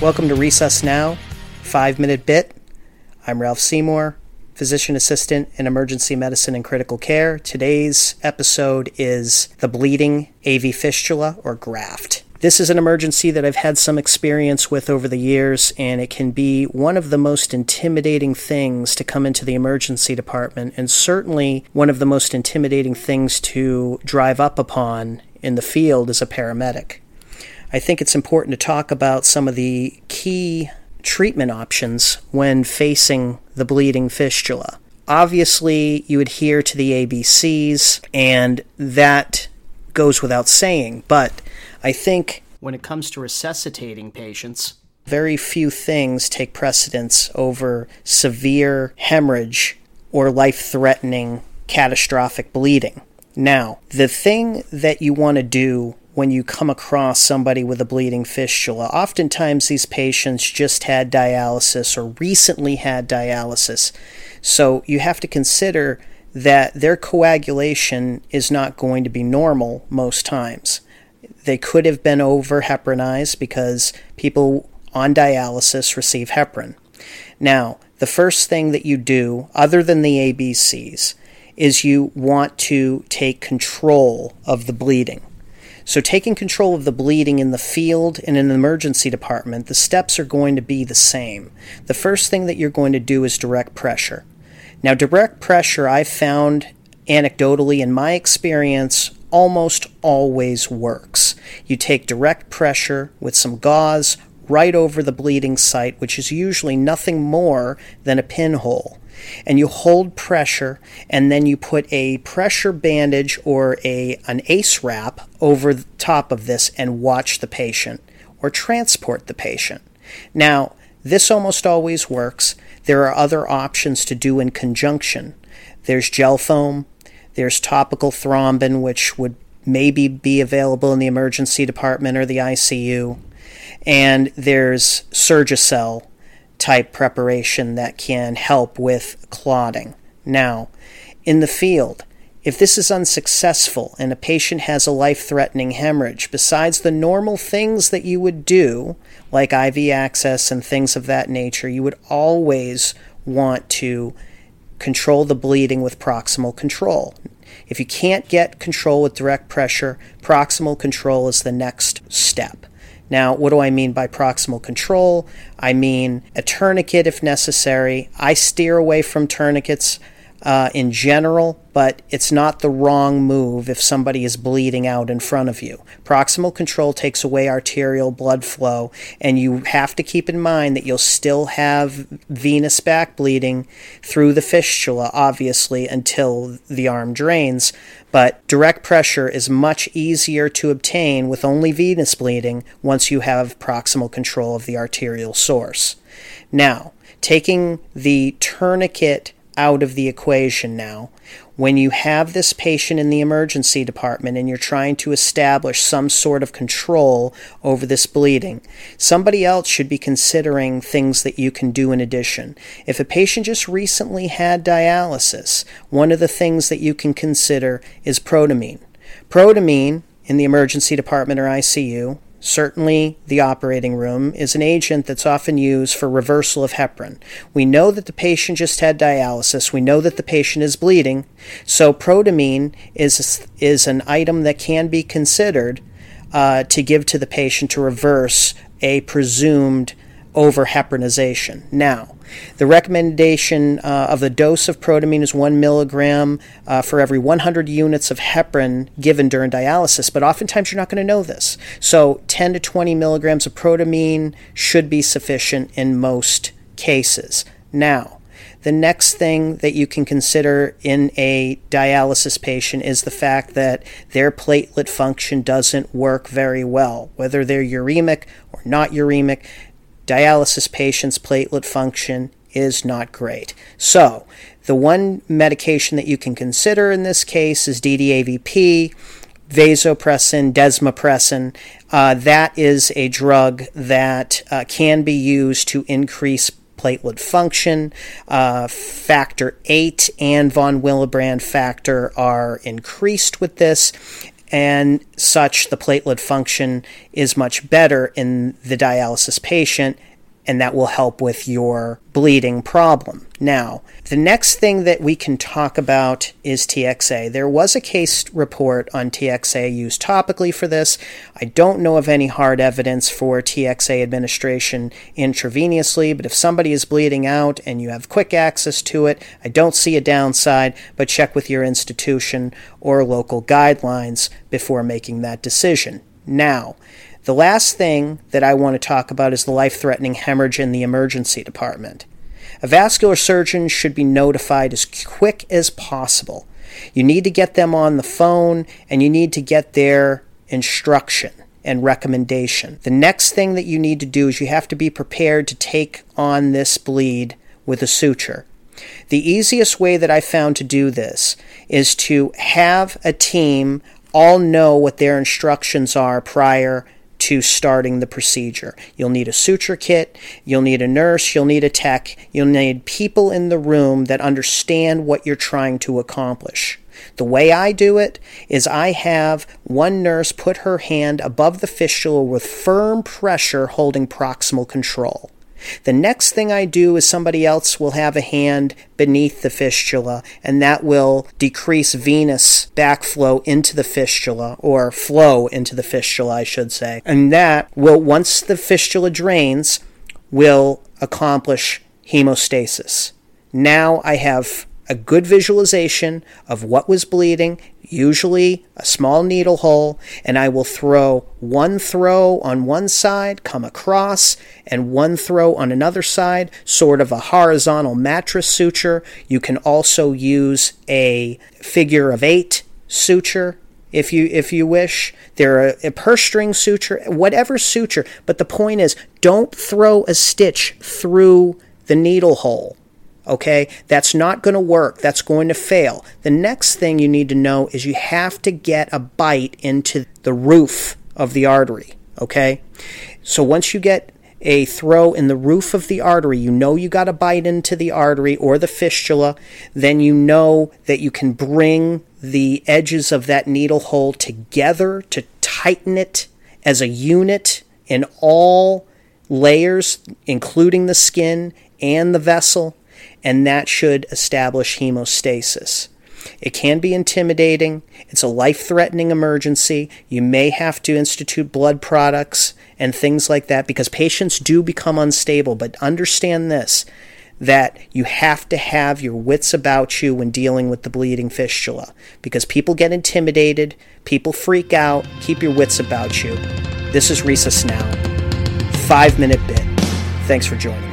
Welcome to Resus Now, 5 Minute Bit. I'm Ralph Seymour, physician assistant in emergency medicine and critical care. Today's episode is the bleeding AV fistula or graft. This is an emergency that I've had some experience with over the years, and it can be one of the most intimidating things to come into the emergency department, and certainly one of the most intimidating things to drive up upon in the field as a paramedic. I think it's important to talk about some of the key treatment options when facing the bleeding fistula. Obviously, you adhere to the ABCs, and that goes without saying, but I think when it comes to resuscitating patients, very few things take precedence over severe hemorrhage or life threatening catastrophic bleeding. Now, the thing that you want to do when you come across somebody with a bleeding fistula, oftentimes these patients just had dialysis or recently had dialysis. So you have to consider that their coagulation is not going to be normal most times. They could have been over heparinized because people on dialysis receive heparin. Now, the first thing that you do, other than the ABCs, is you want to take control of the bleeding. So, taking control of the bleeding in the field and in the emergency department, the steps are going to be the same. The first thing that you're going to do is direct pressure. Now, direct pressure, I've found anecdotally in my experience, almost always works. You take direct pressure with some gauze right over the bleeding site, which is usually nothing more than a pinhole. And you hold pressure, and then you put a pressure bandage or a, an ACE wrap over the top of this and watch the patient or transport the patient. Now, this almost always works. There are other options to do in conjunction. There's gel foam, there's topical thrombin, which would maybe be available in the emergency department or the ICU. And there's Surgicel type preparation that can help with clotting. Now, in the field, if this is unsuccessful and a patient has a life threatening hemorrhage, besides the normal things that you would do, like IV access and things of that nature, you would always want to control the bleeding with proximal control. If you can't get control with direct pressure, proximal control is the next step. Now, what do I mean by proximal control? I mean a tourniquet if necessary. I steer away from tourniquets uh, in general, but it's not the wrong move if somebody is bleeding out in front of you. Proximal control takes away arterial blood flow, and you have to keep in mind that you'll still have venous back bleeding through the fistula, obviously, until the arm drains. But direct pressure is much easier to obtain with only venous bleeding once you have proximal control of the arterial source. Now, taking the tourniquet out of the equation now. When you have this patient in the emergency department and you're trying to establish some sort of control over this bleeding, somebody else should be considering things that you can do in addition. If a patient just recently had dialysis, one of the things that you can consider is protamine. Protamine in the emergency department or ICU certainly the operating room, is an agent that's often used for reversal of heparin. We know that the patient just had dialysis. We know that the patient is bleeding. So protamine is, is an item that can be considered uh, to give to the patient to reverse a presumed overheparinization. Now, the recommendation uh, of the dose of protamine is one milligram uh, for every 100 units of heparin given during dialysis, but oftentimes you're not going to know this. So, 10 to 20 milligrams of protamine should be sufficient in most cases. Now, the next thing that you can consider in a dialysis patient is the fact that their platelet function doesn't work very well, whether they're uremic or not uremic dialysis patients' platelet function is not great. So, the one medication that you can consider in this case is DDAVP, vasopressin, desmopressin. Uh, that is a drug that uh, can be used to increase platelet function. Uh, factor 8 and von Willebrand factor are increased with this. And such the platelet function is much better in the dialysis patient and that will help with your bleeding problem. Now, the next thing that we can talk about is TXA. There was a case report on TXA used topically for this. I don't know of any hard evidence for TXA administration intravenously, but if somebody is bleeding out and you have quick access to it, I don't see a downside, but check with your institution or local guidelines before making that decision. Now, the last thing that I want to talk about is the life threatening hemorrhage in the emergency department. A vascular surgeon should be notified as quick as possible. You need to get them on the phone and you need to get their instruction and recommendation. The next thing that you need to do is you have to be prepared to take on this bleed with a suture. The easiest way that I found to do this is to have a team all know what their instructions are prior to starting the procedure. You'll need a suture kit, you'll need a nurse, you'll need a tech, you'll need people in the room that understand what you're trying to accomplish. The way I do it is I have one nurse put her hand above the fistula with firm pressure holding proximal control. The next thing I do is somebody else will have a hand beneath the fistula, and that will decrease venous backflow into the fistula, or flow into the fistula, I should say. And that will, once the fistula drains, will accomplish hemostasis. Now I have a good visualization of what was bleeding, usually a small needle hole, and I will throw one throw on one side, come across, and one throw on another side, sort of a horizontal mattress suture. You can also use a figure of eight suture if you if you wish. There are a purse string suture, whatever suture. But the point is, don't throw a stitch through the needle hole. Okay, that's not going to work. That's going to fail. The next thing you need to know is you have to get a bite into the roof of the artery. Okay, so once you get a throw in the roof of the artery, you know you got a bite into the artery or the fistula, then you know that you can bring the edges of that needle hole together to tighten it as a unit in all layers, including the skin and the vessel and that should establish hemostasis. It can be intimidating. It's a life threatening emergency. You may have to institute blood products and things like that because patients do become unstable. But understand this that you have to have your wits about you when dealing with the bleeding fistula because people get intimidated, people freak out. Keep your wits about you. This is Resus Now, five minute bit. Thanks for joining.